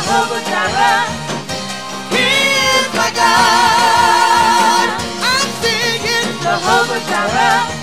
Jehovah Jireh. He is my God. I'm singing Jehovah Jireh.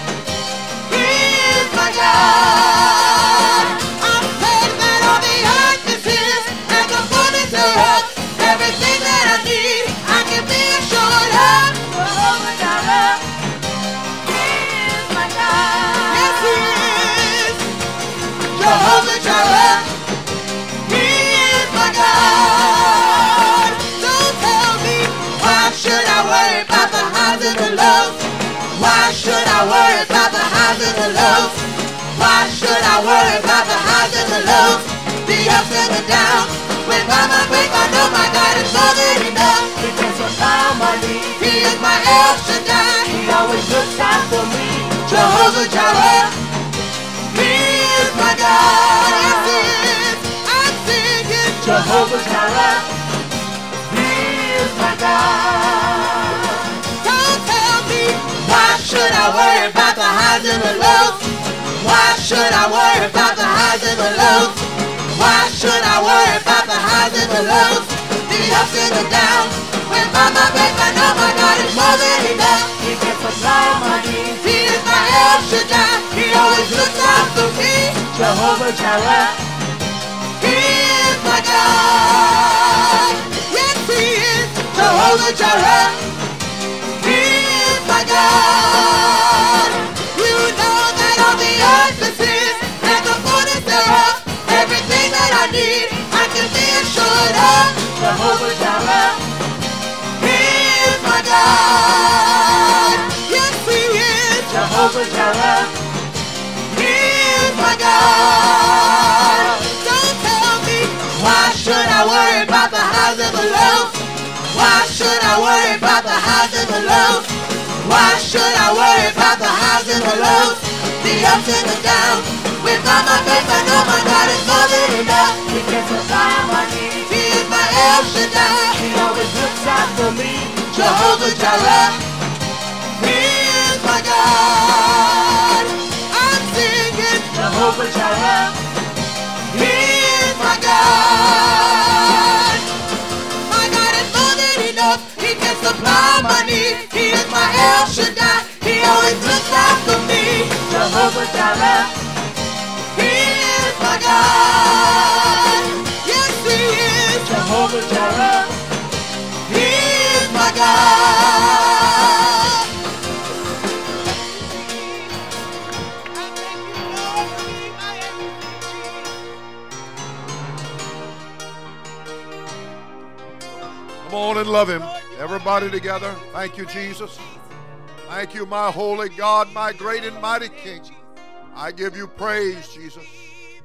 Should I worry about the highs and the lows? Why should I worry about the highs and the lows? The ups and the downs. When by my faith I know my God is more than enough. He can supply my needs. He is my El Shaddai. He always looks out for me. Jehovah Jireh. He is my God. Yes, he is. I'm singing Jehovah Jireh. Should I worry about the highs and the lows? Why should I worry about the highs and the lows? Why should I worry about the highs and the lows? The ups and the downs. When my faith I know my God is more than enough. He can supply my needs. He is my El Shaddai. He always looks out for me. Jehovah Jireh. He is my God. Yes, He is Jehovah Jireh. Jehovah Jireh. He is my God. Don't tell me why should I worry about the highs and the lows? Why should I worry about the highs and the lows? Why should I worry about the highs and the lows? The ups and the downs. With all my faith, I know my God is more than enough. He can supply my needs. He is my El Shaddai. He always looks out for me. Jehovah Jireh. He is my God. I'm singing Jehovah Jireh. He is my God. My needs. He my. He always looks me. Jehovah Jireh. He is my God. Yes, He is Jehovah Jireh. He is my God. Come on and love him. Everybody together. Thank you, Jesus. Thank you, my holy God, my great and mighty King. I give you praise, Jesus.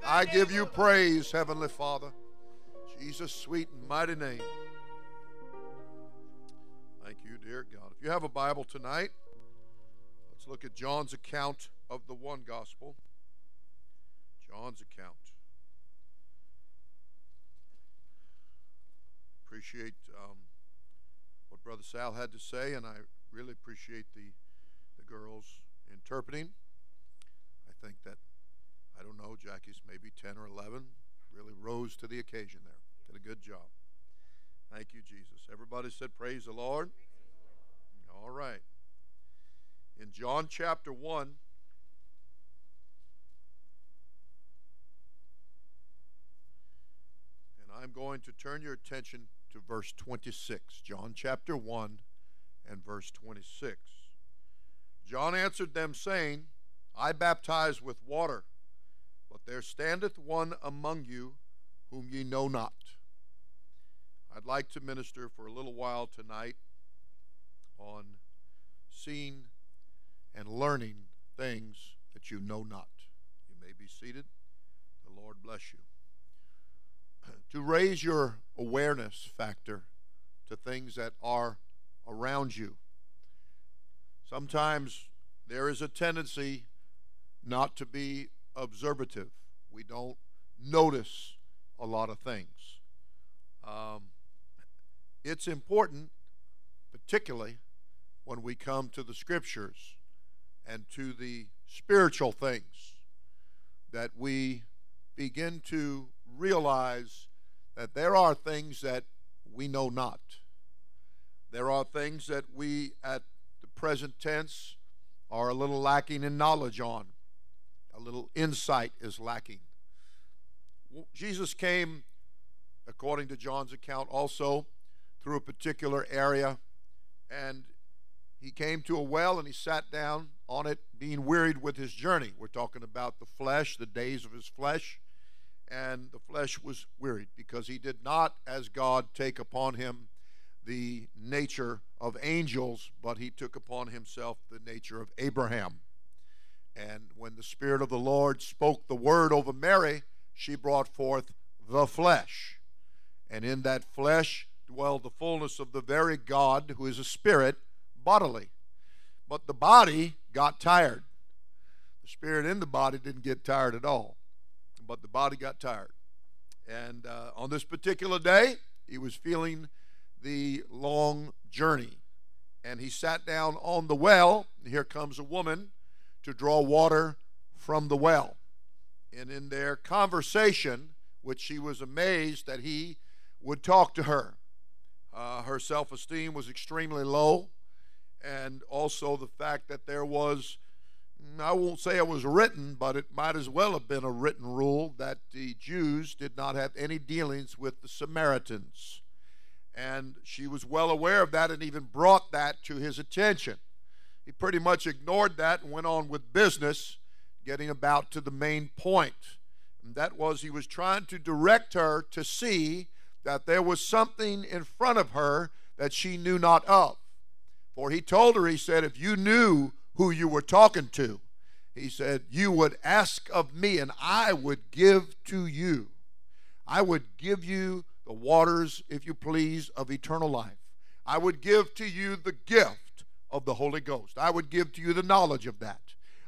I give you praise, Heavenly Father. Jesus' sweet and mighty name. Thank you, dear God. If you have a Bible tonight, let's look at John's account of the one gospel. John's account. Appreciate um, Brother Sal had to say, and I really appreciate the the girls interpreting. I think that I don't know, Jackie's maybe ten or eleven, really rose to the occasion there. Did a good job. Thank you, Jesus. Everybody said, Praise the Lord. All right. In John chapter 1, and I'm going to turn your attention to verse 26. John chapter 1 and verse 26. John answered them, saying, I baptize with water, but there standeth one among you whom ye know not. I'd like to minister for a little while tonight on seeing and learning things that you know not. You may be seated. The Lord bless you. To raise your awareness factor to things that are around you. Sometimes there is a tendency not to be observative. We don't notice a lot of things. Um, it's important, particularly when we come to the scriptures and to the spiritual things, that we begin to realize that there are things that we know not. There are things that we, at the present tense, are a little lacking in knowledge on. A little insight is lacking. Jesus came, according to John's account, also through a particular area, and he came to a well and he sat down on it, being wearied with his journey. We're talking about the flesh, the days of his flesh, and the flesh was wearied because he did not, as God, take upon him the nature of angels, but he took upon himself the nature of Abraham. And when the Spirit of the Lord spoke the word over Mary, she brought forth the flesh. And in that flesh dwelled the fullness of the very God who is a spirit bodily. But the body got tired. The spirit in the body didn't get tired at all, but the body got tired. And uh, on this particular day, he was feeling the long journey. And he sat down on the well. Here comes a woman to draw water from the well. And in their conversation, which she was amazed that he would talk to her, uh, her self esteem was extremely low. And also the fact that there was, I won't say it was written, but it might as well have been a written rule that the Jews did not have any dealings with the Samaritans. And she was well aware of that and even brought that to his attention. He pretty much ignored that and went on with business getting about to the main point. And that was he was trying to direct her to see that there was something in front of her that she knew not of. For he told her, he said, if you knew who you were talking to, he said, you would ask of me and I would give to you. I would give you the waters, if you please, of eternal life. I would give to you the gift of the Holy Ghost. I would give to you the knowledge of that.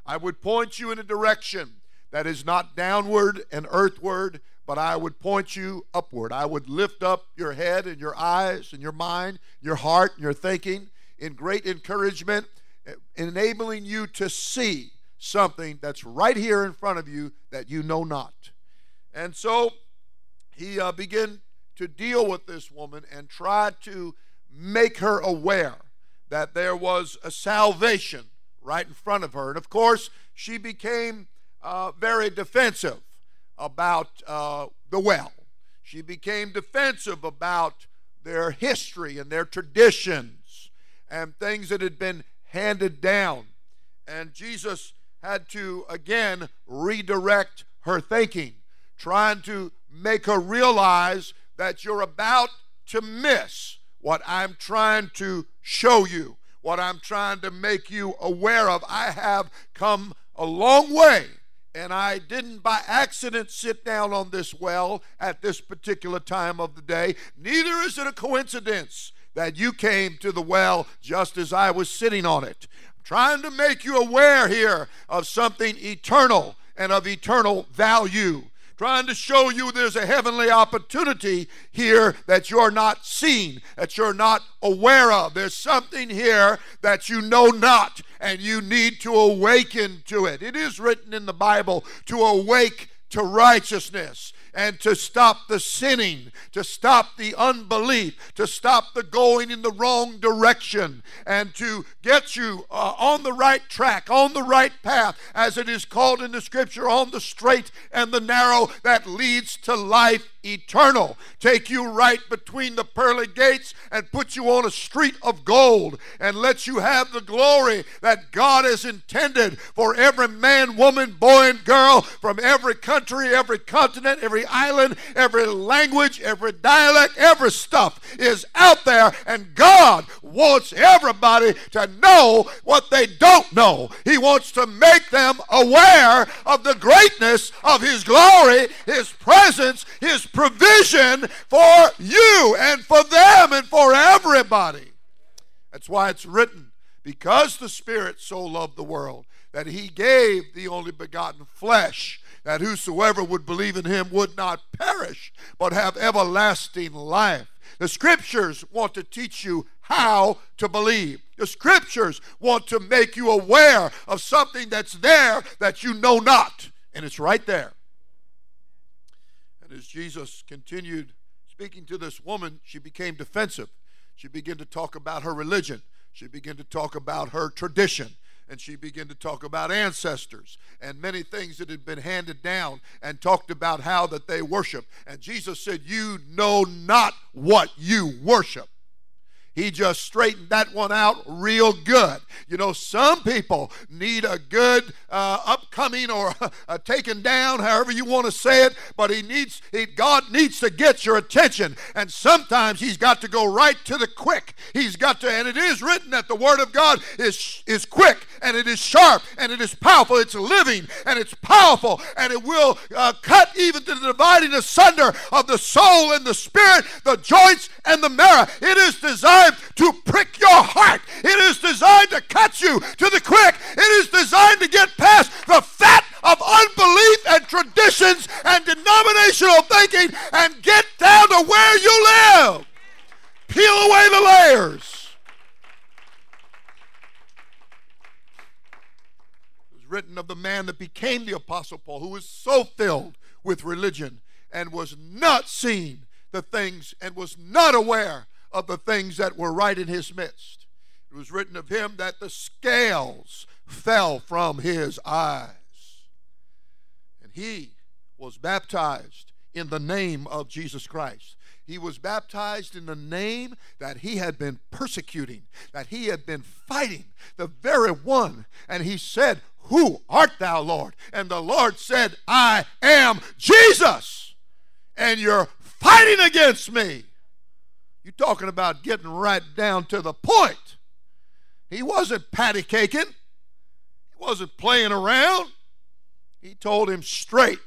I would point you in a direction that is not downward and earthward, but I would point you upward. I would lift up your head and your eyes and your mind, your heart and your thinking in great encouragement, enabling you to see something that's right here in front of you that you know not. And so he uh, began to deal with this woman and try to make her aware that there was a salvation right in front of her. And of course, she became uh, very defensive about uh, the well. She became defensive about their history and their traditions and things that had been handed down. And Jesus had to again redirect her thinking, trying to make her realize that you're about to miss what I'm trying to show you what I'm trying to make you aware of. I have come a long way, and I didn't by accident sit down on this well at this particular time of the day. Neither is it a coincidence that you came to the well just as I was sitting on it. I'm trying to make you aware here of something eternal and of eternal value trying to show you there's a heavenly opportunity here that you're not seeing, that you're not aware of. There's something here that you know not, and you need to awaken to it. It is written in the Bible to awake to righteousness and to stop the sinning, to stop the unbelief, to stop the going in the wrong direction, and to get you uh, on the right track, on the right path, as it is called in the scripture, on the straight and the narrow that leads to life eternal. Take you right between the pearly gates and put you on a street of gold and let you have the glory that God has intended for every man, woman, boy, and girl from every country, every continent, every island, every language, every dialect, every stuff is out there, and God wants everybody to know what they don't know. He wants to make them aware of the greatness of His glory, His presence, His provision for you and for them and for everybody. That's why it's written, because the Spirit so loved the world that he gave the only begotten flesh, that whosoever would believe in him would not perish, but have everlasting life. The scriptures want to teach you how to believe. The scriptures want to make you aware of something that's there that you know not, and it's right there And as Jesus continued speaking to this woman, she became defensive. She began to talk about her religion. She began to talk about her tradition and she began to talk about ancestors and many things that had been handed down and talked about how that they worship. And jesus said you know not what you worship he just straightened that one out real good. You know, some people need a good uh, upcoming or a taken down, however you want to say it, but he needs, he, God needs to get your attention. And sometimes he's got to go right to the quick. He's got to, and it is written that the word of God is, is quick and it is sharp and it is powerful. It's living and it's powerful and it will uh, cut even to the dividing asunder of the soul and the spirit, the joints and the marrow. It is designed to prick your heart. It is designed to cut you to the quick. It is designed to get past the fat of unbelief and traditions and denominational thinking and get down to where you live. Peel away the layers. It was written of the man that became the Apostle Paul, who was so filled with religion and was not seeing the things and was not aware of the things that were right in his midst. It was written of him that the scales fell from his eyes. And he was baptized in the name of Jesus Christ. He was baptized in the name that he had been persecuting, that he had been fighting, the very one. And he said, Who art thou, Lord? And the Lord said, I am Jesus, and you're fighting against me. You're talking about getting right down to the point. He wasn't patty caking, he wasn't playing around. He told him straight,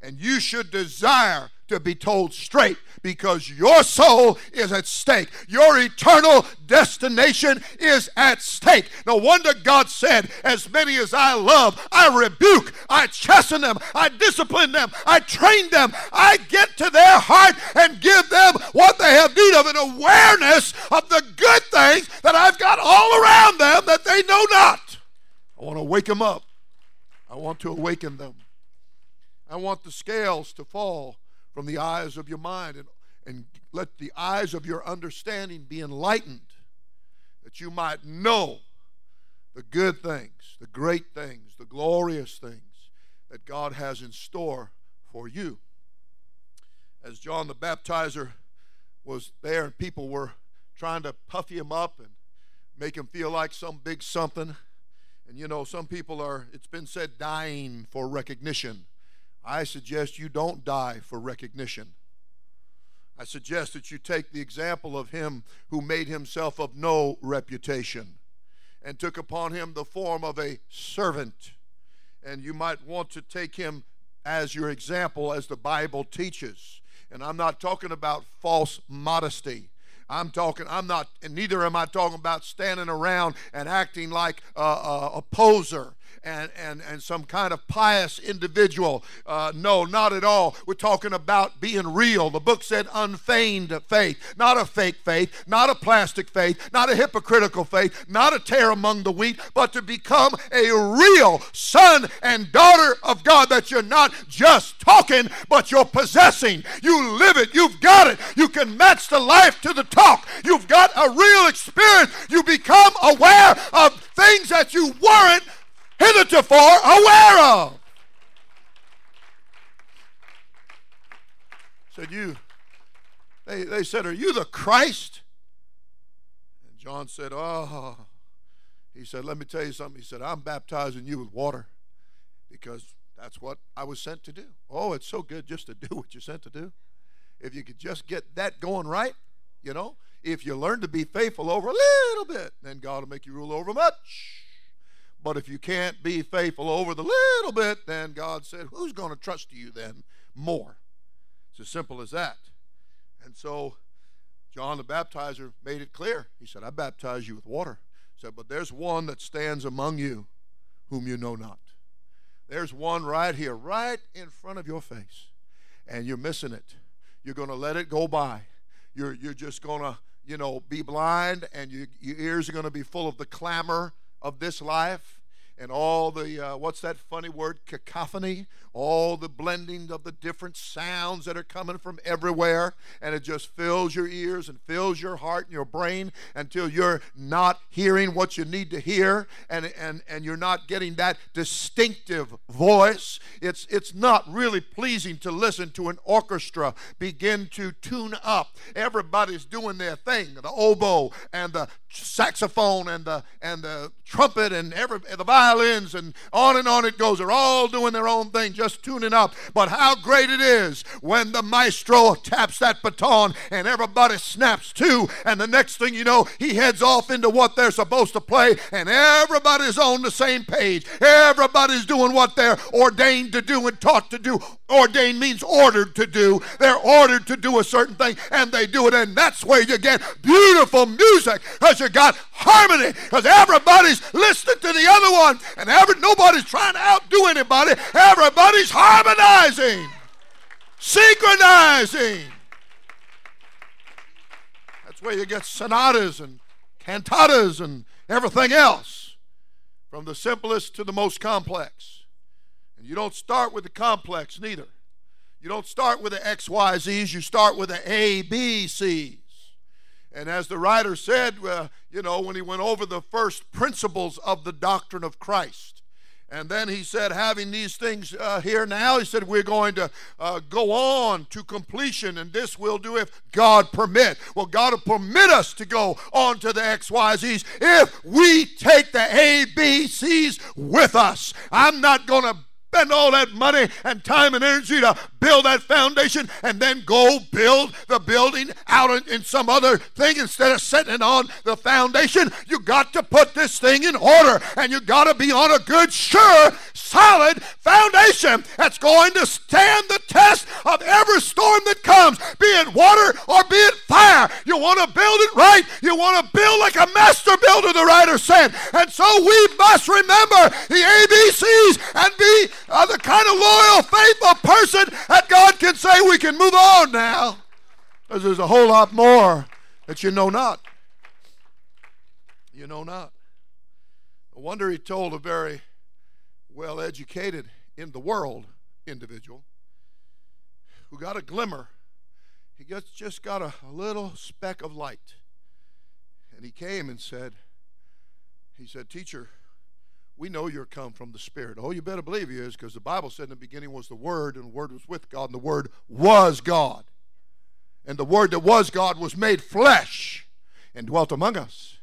and you should desire to be told straight because your soul is at stake. Your eternal destination is at stake. No wonder God said, As many as I love, I rebuke, I chasten them, I discipline them, I train them, I get to their heart and give them what they have need of an awareness of the good things that I've got all around them that they know not. I want to wake them up. I want to awaken them. I want the scales to fall from the eyes of your mind and, and let the eyes of your understanding be enlightened that you might know the good things, the great things, the glorious things that God has in store for you. As John the Baptizer was there and people were trying to puffy him up and make him feel like some big something. And you know, some people are, it's been said, dying for recognition. I suggest you don't die for recognition. I suggest that you take the example of him who made himself of no reputation and took upon him the form of a servant. And you might want to take him as your example, as the Bible teaches. And I'm not talking about false modesty. I'm talking, I'm not, and neither am I talking about standing around and acting like a, a, a poser and, and, and some kind of pious individual. Uh, no, not at all. We're talking about being real. The book said unfeigned faith, not a fake faith, not a plastic faith, not a hypocritical faith, not a tare among the wheat, but to become a real son and daughter of God that you're not just talking, but you're possessing. You live it. You've got it. You can match the life to the talk. You've got a real experience. You become aware of things that you weren't heretofore aware of. Said, You, they, they said, Are you the Christ? And John said, Oh, he said, Let me tell you something. He said, I'm baptizing you with water because that's what I was sent to do. Oh, it's so good just to do what you're sent to do. If you could just get that going right, you know, if you learn to be faithful over a little bit, then God will make you rule over much. But if you can't be faithful over the little bit, then God said, Who's going to trust you then more? It's as simple as that. And so John the Baptizer made it clear. He said, I baptize you with water. He said, But there's one that stands among you whom you know not. There's one right here, right in front of your face. And you're missing it. You're going to let it go by. You're, you're just going to, you know, be blind, and you, your ears are going to be full of the clamor of this life and all the, uh, what's that funny word, cacophony? All the blending of the different sounds that are coming from everywhere. And it just fills your ears and fills your heart and your brain until you're not hearing what you need to hear and, and, and you're not getting that distinctive voice. It's, it's not really pleasing to listen to an orchestra begin to tune up. Everybody's doing their thing the oboe and the saxophone and the, and the trumpet and every, the violins and on and on it goes. They're all doing their own thing, just tuning up. But how great it is when the maestro taps that baton and everybody snaps to, and the next thing you know, he heads off into what they're supposed to play, and everybody's on the same page. Everybody's doing what they're ordained to do and taught to do. Ordained means ordered to do. They're ordered to do a certain thing, and they do it, and that's where you get beautiful music because you got harmony because everybody's listening to the other one, and every, nobody's trying to outdo anybody. Everybody's harmonizing, synchronizing. That's where you get sonatas and cantatas and everything else, from the simplest to the most complex. And you don't start with the complex neither. You don't start with the XYZs, you start with the ABCs. And as the writer said, uh, you know, when he went over the first principles of the doctrine of Christ, and then he said, having these things uh, here now, he said, we're going to uh, go on to completion, and this we'll do if God permit. Well, God will permit us to go on to the XYZs if we take the ABCs with us. I'm not going to spend all that money and time and energy to build that foundation and then go build the building out in, in, some other thing instead of setting on the foundation. You got to put this thing in order and you got to be on a good, sure, solid foundation that's going to stand the test of every storm that comes, be it water or be it fire. You want to build it right. You want to build like a master builder, the writer said. And so we must remember the ABCs and be uh, the kind of loyal, faithful person that God can say we can move on now. Because there's a whole lot more that you know not. You know not. No wonder he told a very well educated in the world individual who got a glimmer. He gets, just got a, a little speck of light. And he came and said, he said, Teacher, we know you're come from the Spirit. Oh, you better believe he is, because the Bible said in the beginning was the Word, and the Word was with God, and the Word was God. And the Word that was God was made flesh and dwelt among us.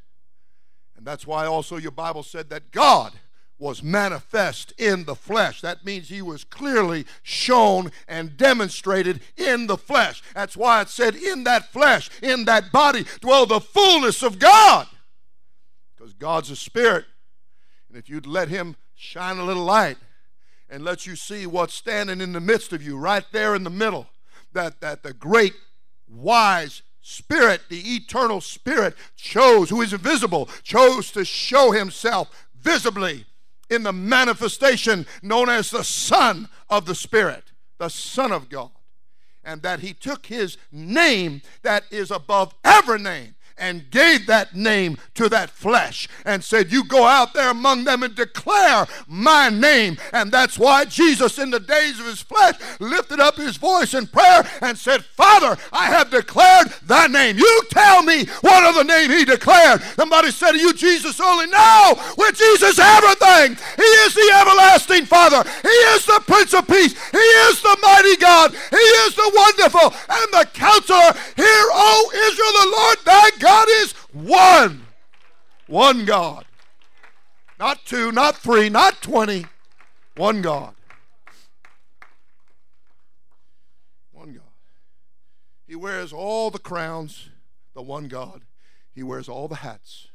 And that's why also your Bible said that God was manifest in the flesh. That means he was clearly shown and demonstrated in the flesh. That's why it said, in that flesh, in that body, dwell the fullness of God. Because God's a spirit. And if you'd let Him shine a little light and let you see what's standing in the midst of you, right there in the middle, that, that the great, wise Spirit, the eternal Spirit, chose, who is invisible, chose to show Himself visibly in the manifestation known as the Son of the Spirit, the Son of God. And that He took His name that is above every name and gave that name to that flesh and said, You go out there among them and declare my name. And that's why Jesus, in the days of his flesh, lifted up his voice in prayer and said, Father, I have declared thy name. You tell me what other name he declared. Somebody said to you, Jesus only. No, with Jesus, everything. He is the everlasting Father. He is the Prince of Peace. He is the mighty God. He is the wonderful and the counselor. Hear, O Israel, the Lord thy God God is one. One God. Not two, not three, not 20. One God. One God. He wears all the crowns, the one God. He wears all the hats.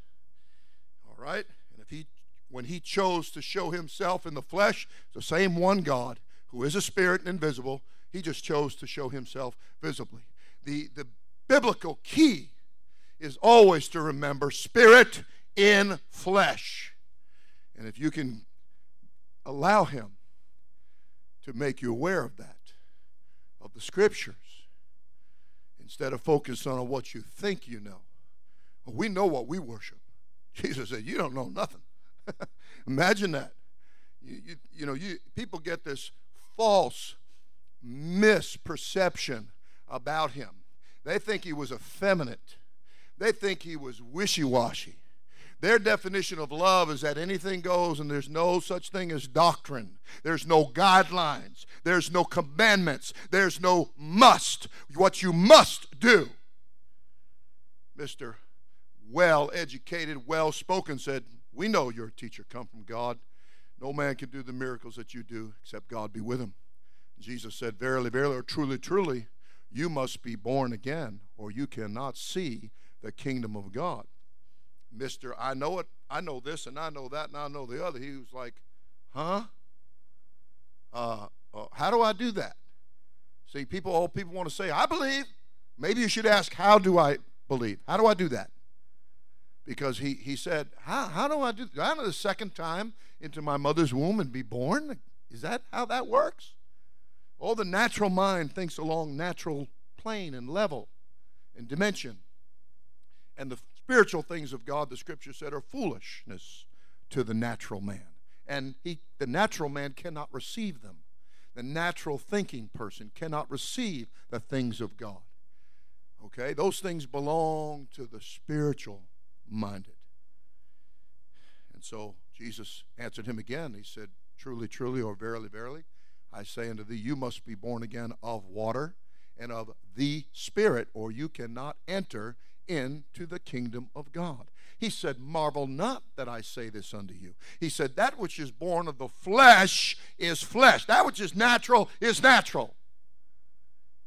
All right? And if he when he chose to show himself in the flesh, the same one God who is a spirit and invisible, he just chose to show himself visibly. The the biblical key is always to remember spirit in flesh. And if you can allow Him to make you aware of that, of the scriptures, instead of focusing on what you think you know. Well, we know what we worship. Jesus said, You don't know nothing. Imagine that. You, you, you know, you, people get this false misperception about him. They think he was effeminate, they think he was wishy washy. Their definition of love is that anything goes and there's no such thing as doctrine. There's no guidelines. There's no commandments. There's no must. What you must do. Mr. Well educated, well spoken said, We know your teacher come from God. No man can do the miracles that you do except God be with him. Jesus said, Verily, verily, or truly, truly, you must be born again, or you cannot see the kingdom of God. Mr. I know it, I know this, and I know that, and I know the other. He was like, huh? Uh, uh, how do I do that? See, people, all people want to say, I believe. Maybe you should ask, how do I believe? How do I do that? Because he, he said, how, how do I do that? I know the second time into my mother's womb and be born? Is that how that works? Oh, the natural mind thinks along natural plane and level and dimension. And the spiritual things of God, the scripture said, are foolishness to the natural man. And he, the natural man cannot receive them. The natural thinking person cannot receive the things of God. Okay? Those things belong to the spiritual minded. And so Jesus answered him again. He said, Truly, truly, or verily, verily, I say unto thee, you must be born again of water and of the Spirit, or you cannot enter into the kingdom of God. He said, Marvel not that I say this unto you. He said, That which is born of the flesh is flesh. That which is natural is natural.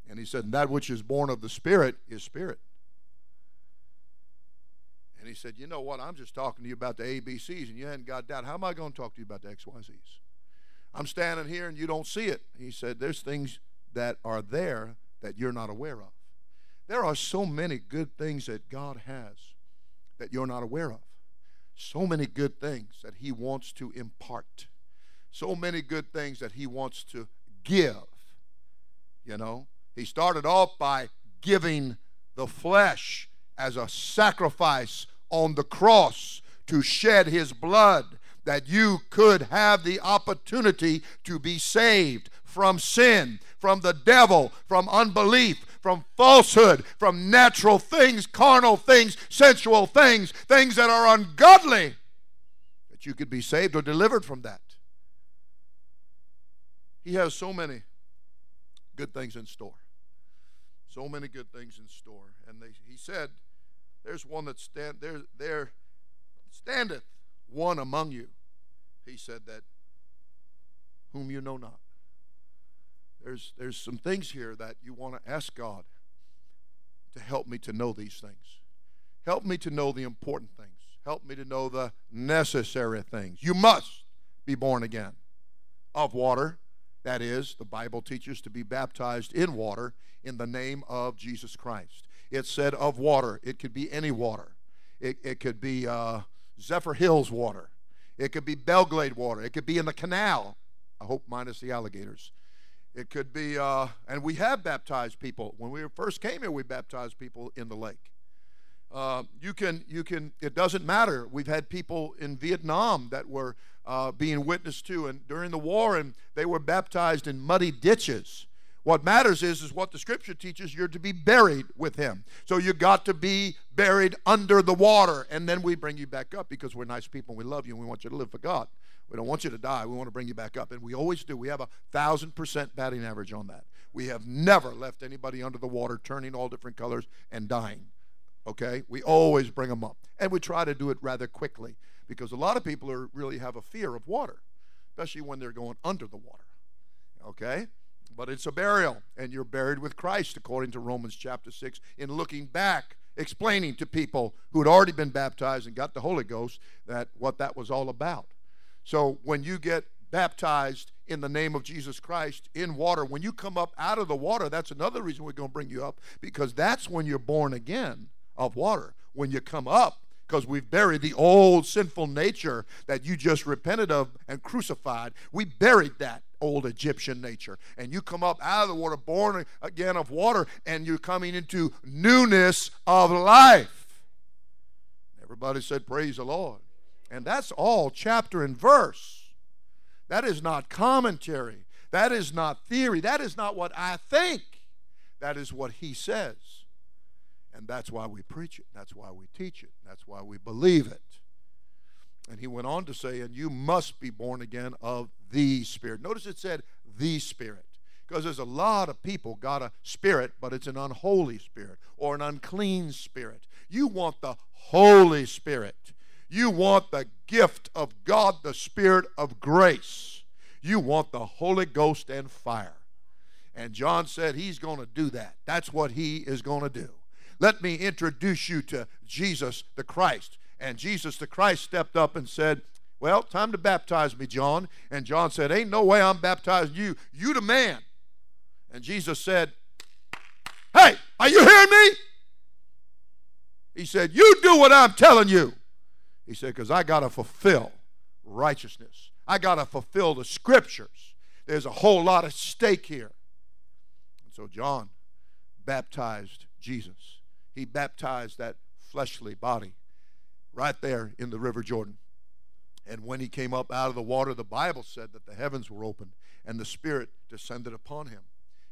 And he said, That which is born of the Spirit is spirit. And he said, You know what? I'm just talking to you about the ABCs, and you hadn't got that. How am I going to talk to you about the XYZs? I'm standing here and you don't see it. He said, There's things that are there that you're not aware of. There are so many good things that God has that you're not aware of. So many good things that He wants to impart. So many good things that He wants to give. You know, He started off by giving the flesh as a sacrifice on the cross to shed His blood that you could have the opportunity to be saved from sin, from the devil, from unbelief, from falsehood, from natural things, carnal things, sensual things, things that are ungodly, that you could be saved or delivered from that. He has so many good things in store. So many good things in store. And they, he said, There's one that stand there there standeth one among you. He said that whom you know not there's, there's some things here that you want to ask God to help me to know these things. Help me to know the important things. Help me to know the necessary things. You must be born again of water. That is, the Bible teaches to be baptized in water in the name of Jesus Christ. It said of water. It could be any water. It, it could be uh, Zephyrhills water. It could be Belle Glade water. It could be in the canal. I hope minus the alligators. It could be, uh, and we have baptized people. When we first came here, we baptized people in the lake. Uh, you can, you can. It doesn't matter. We've had people in Vietnam that were uh, being witnessed to, and during the war, and they were baptized in muddy ditches. What matters is, is what the Scripture teaches. You're to be buried with Him. So you got to be buried under the water, and then we bring you back up because we're nice people and we love you and we want you to live for God. We don't want you to die. We want to bring you back up. And we always do. We have a thousand percent batting average on that. We have never left anybody under the water turning all different colors and dying. Okay? We always bring them up. And we try to do it rather quickly because a lot of people are, really have a fear of water, especially when they're going under the water. Okay? But it's a burial, and you're buried with Christ, according to Romans chapter 6, in looking back explaining to people who had already been baptized and got the Holy Ghost that what that was all about. So when you get baptized in the name of Jesus Christ in water, when you come up out of the water, that's another reason we're going to bring you up because that's when you're born again of water. When you come up, because we've buried the old sinful nature that you just repented of and crucified. We buried that old Egyptian nature. And you come up out of the water, born again of water, and you're coming into newness of life. Everybody said, Praise the Lord. And that's all chapter and verse. That is not commentary. That is not theory. That is not what I think. That is what he says. And that's why we preach it. That's why we teach it. That's why we believe it. And he went on to say, and you must be born again of the Spirit. Notice it said the Spirit. Because there's a lot of people got a spirit, but it's an unholy spirit or an unclean spirit. You want the Holy Spirit. You want the gift of God, the Spirit of grace. You want the Holy Ghost and fire. And John said he's going to do that. That's what he is going to do. Let me introduce you to Jesus the Christ. And Jesus the Christ stepped up and said, Well, time to baptize me, John. And John said, Ain't no way I'm baptizing you. You the man. And Jesus said, Hey, are you hearing me? He said, You do what I'm telling you. He said, Because I got to fulfill righteousness, I got to fulfill the scriptures. There's a whole lot at stake here. And so John baptized Jesus. He baptized that fleshly body right there in the River Jordan. And when he came up out of the water, the Bible said that the heavens were opened and the Spirit descended upon him,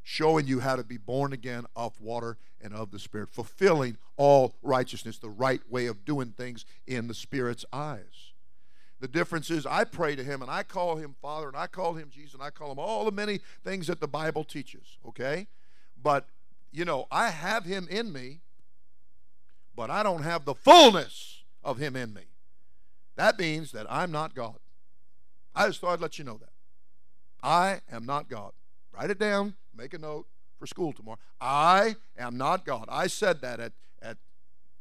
showing you how to be born again of water and of the Spirit, fulfilling all righteousness, the right way of doing things in the Spirit's eyes. The difference is I pray to him and I call him Father and I call him Jesus and I call him all the many things that the Bible teaches, okay? But, you know, I have him in me, but I don't have the fullness of him in me. That means that I'm not God. I just thought I'd let you know that. I am not God. Write it down, make a note for school tomorrow. I am not God. I said that at, at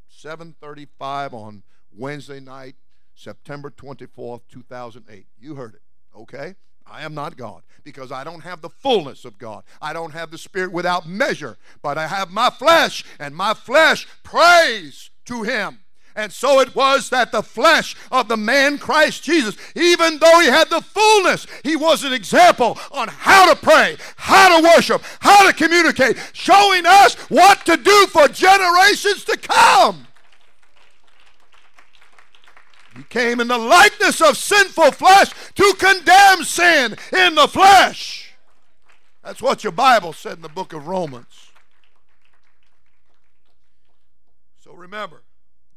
7:35 on Wednesday night, September 24th, 2008. You heard it, okay? I am not God because I don't have the fullness of God. I don't have the Spirit without measure, but I have my flesh, and my flesh prays to Him. And so it was that the flesh of the man Christ Jesus, even though he had the fullness, he was an example on how to pray, how to worship, how to communicate, showing us what to do for generations to come. He came in the likeness of sinful flesh to condemn sin in the flesh. That's what your Bible said in the book of Romans. So remember,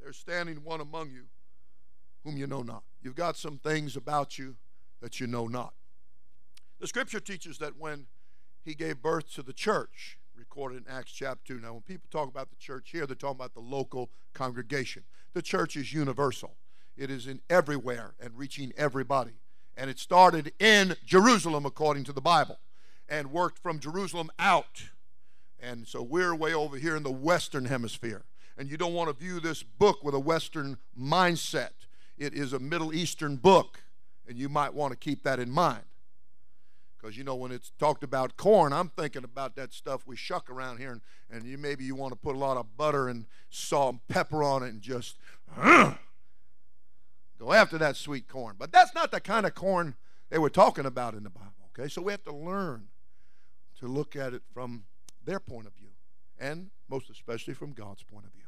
there's standing one among you whom you know not. You've got some things about you that you know not. The scripture teaches that when he gave birth to the church, recorded in Acts chapter 2. Now, when people talk about the church here, they're talking about the local congregation. The church is universal. It is in everywhere and reaching everybody. And it started in Jerusalem, according to the Bible, and worked from Jerusalem out. And so we're way over here in the Western Hemisphere. And you don't want to view this book with a Western mindset. It is a Middle Eastern book, and you might want to keep that in mind. Because you know, when it's talked about corn, I'm thinking about that stuff we shuck around here, and, and you maybe you want to put a lot of butter and salt and pepper on it and just uh, Go after that sweet corn. But that's not the kind of corn they were talking about in the Bible, okay? So we have to learn to look at it from their point of view, and most especially from God's point of view.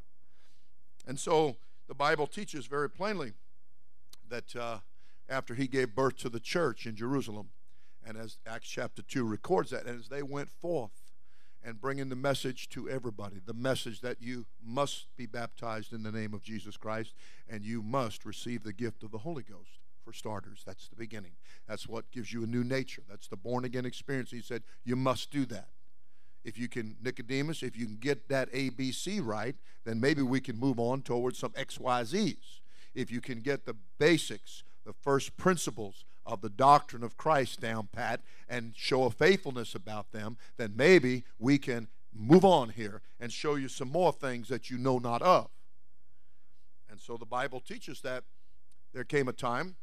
And so the Bible teaches very plainly that uh, after he gave birth to the church in Jerusalem, and as Acts chapter 2 records that, and as they went forth and bringing the message to everybody the message that you must be baptized in the name of Jesus Christ and you must receive the gift of the Holy Ghost. For starters, that's the beginning. That's what gives you a new nature. That's the born again experience. He said, You must do that. If you can, Nicodemus, if you can get that ABC right, then maybe we can move on towards some XYZs. If you can get the basics, the first principles of the doctrine of Christ down pat and show a faithfulness about them, then maybe we can move on here and show you some more things that you know not of. And so the Bible teaches that there came a time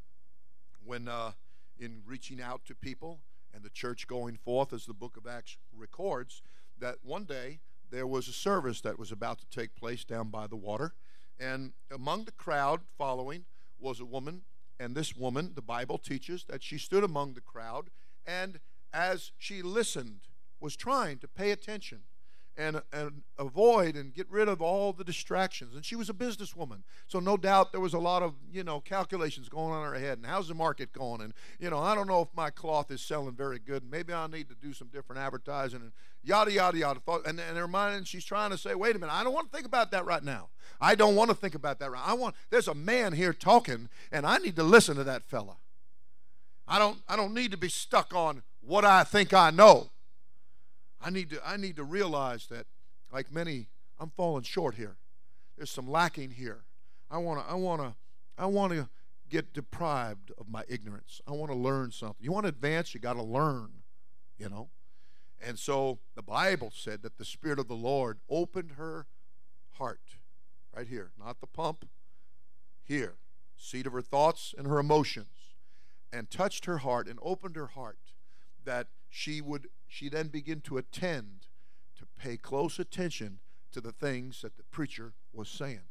when, uh, in reaching out to people and the church going forth, as the book of Acts records, that one day there was a service that was about to take place down by the water. And among the crowd following was a woman and this woman, the Bible teaches that she stood among the crowd and as she listened, was trying to pay attention. And and avoid and get rid of all the distractions. And she was a businesswoman, so no doubt there was a lot of you know calculations going on in her head. And how's the market going? And you know, I don't know if my cloth is selling very good. Maybe I need to do some different advertising and yada yada yada. And and her mind, she's trying to say, wait a minute, I don't want to think about that right now. I don't want to think about that right. Now. I want. There's a man here talking, and I need to listen to that fella. I don't. I don't need to be stuck on what I think I know. I need to I need to realize that like many I'm falling short here. There's some lacking here. I want to I want to I want to get deprived of my ignorance. I want to learn something. You want to advance, you got to learn, you know. And so the Bible said that the spirit of the Lord opened her heart right here, not the pump, here, seat of her thoughts and her emotions, and touched her heart and opened her heart that she would she then begin to attend to pay close attention to the things that the preacher was saying.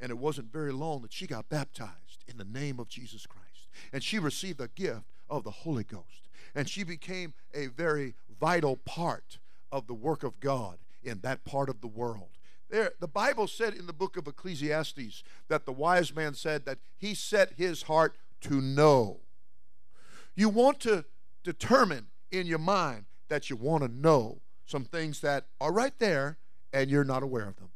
And it wasn't very long that she got baptized in the name of Jesus Christ. And she received the gift of the Holy Ghost. And she became a very vital part of the work of God in that part of the world. There, the Bible said in the book of Ecclesiastes that the wise man said that he set his heart to know. You want to determine in your mind that you want to know some things that are right there and you're not aware of them.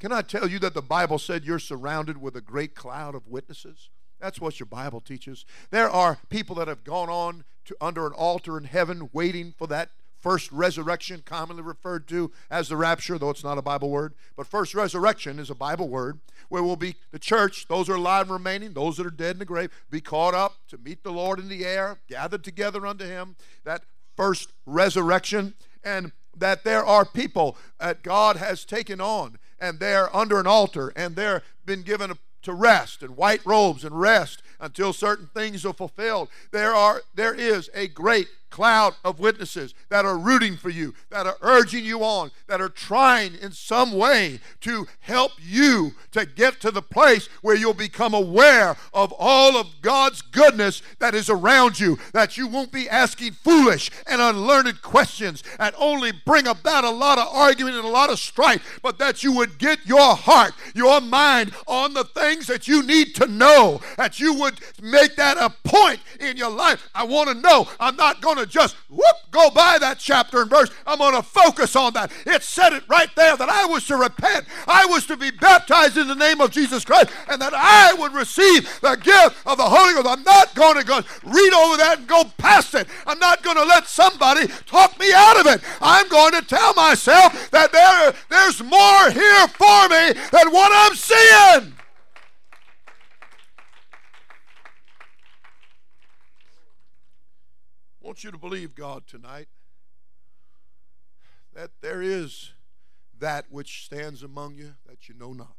Can I tell you that the Bible said you're surrounded with a great cloud of witnesses? That's what your Bible teaches. There are people that have gone on to under an altar in heaven waiting for that first resurrection, commonly referred to as the rapture, though it's not a Bible word. But first resurrection is a Bible word where will be the church, those are alive and remaining, those that are dead in the grave, be caught up to meet the Lord in the air, gathered together unto him. That first resurrection, and that there are people that God has taken on, and they're under an altar, and they're been given to rest and white robes and rest until certain things are fulfilled. There are there is a great cloud of witnesses that are rooting for you, that are urging you on, that are trying in some way to help you to get to the place where you'll become aware of all of God's goodness that is around you, that you won't be asking foolish and unlearned questions that only bring about a lot of argument and a lot of strife, but that you would get your heart, your mind on the things that you need to know, that you would make that a point in your life. I want to know. I'm not going to to just whoop go by that chapter and verse. I'm going to focus on that. It said it right there that I was to repent. I was to be baptized in the name of Jesus Christ and that I would receive the gift of the Holy Ghost. I'm not going to go read over that and go past it. I'm not going to let somebody talk me out of it. I'm going to tell myself that there, there's more here for me than what I'm seeing. Want you to believe God tonight that there is that which stands among you that you know not.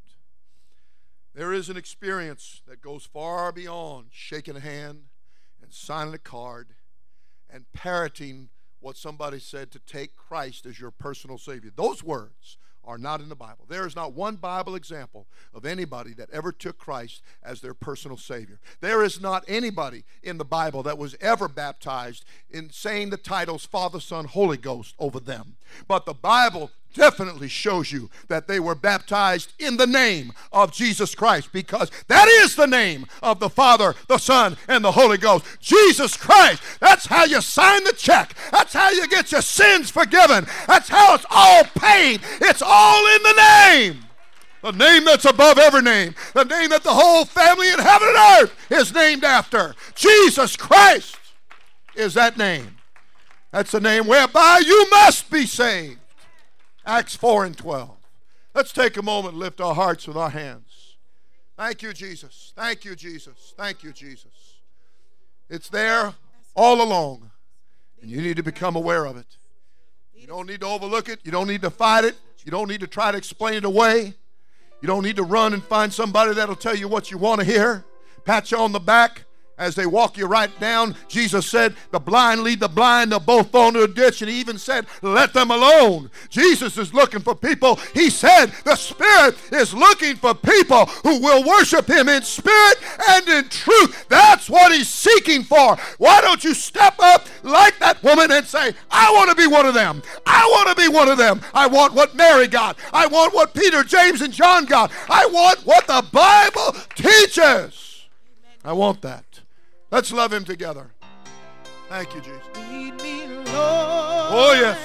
There is an experience that goes far beyond shaking a hand and signing a card and parroting what somebody said to take Christ as your personal Savior. Those words are not in the Bible. There is not one Bible example of anybody that ever took Christ as their personal Savior. There is not anybody in the Bible that was ever baptized in saying the titles Father, Son, Holy Ghost over them. But the Bible definitely shows you that they were baptized in the name of Jesus Christ because that is the name of the Father, the Son, and the Holy Ghost. Jesus Christ. That's how you sign the check. That's how you get your sins forgiven. That's how it's all paid. It's all in the name. The name that's above every name. The name that the whole family in heaven and earth is named after. Jesus Christ is that name. That's the name whereby you must be saved. Acts 4 and 12. Let's take a moment lift our hearts with our hands. Thank you, Jesus. Thank you, Jesus. Thank you, Jesus. It's there all along, and you need to become aware of it. You don't need to overlook it. You don't need to fight it. You don't need to try to explain it away. You don't need to run and find somebody that'll tell you what you want to hear, pat you on the back, as they walk you right down. Jesus said, The blind lead the blind, they'll both fall into a ditch. And he even said, Let them alone. Jesus is looking for people. He said, The Spirit is looking for people who will worship him in spirit and in truth. That's what he's seeking for. Why don't you step up like that woman and say, I want to be one of them. I want to be one of them. I want what Mary got. I want what Peter, James, and John got. I want what the Bible teaches. I want that. Let's love him together. Thank you, Jesus. Lead me, Lord. Oh, yes.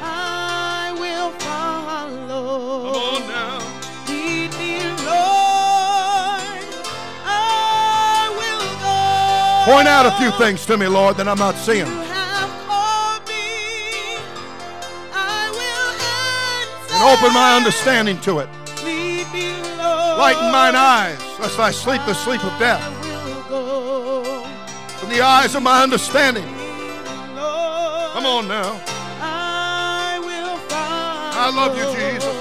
I will follow. Come on now. Lead me, Lord. I will go. Point out a few things to me, Lord, that I'm not seeing. You have called me. I will answer. And open my understanding to it. Lead me, Lord. Lighten mine eyes, lest I sleep the sleep of death. I will go. From the eyes of my understanding. Come on now. I will follow. I love you, Jesus.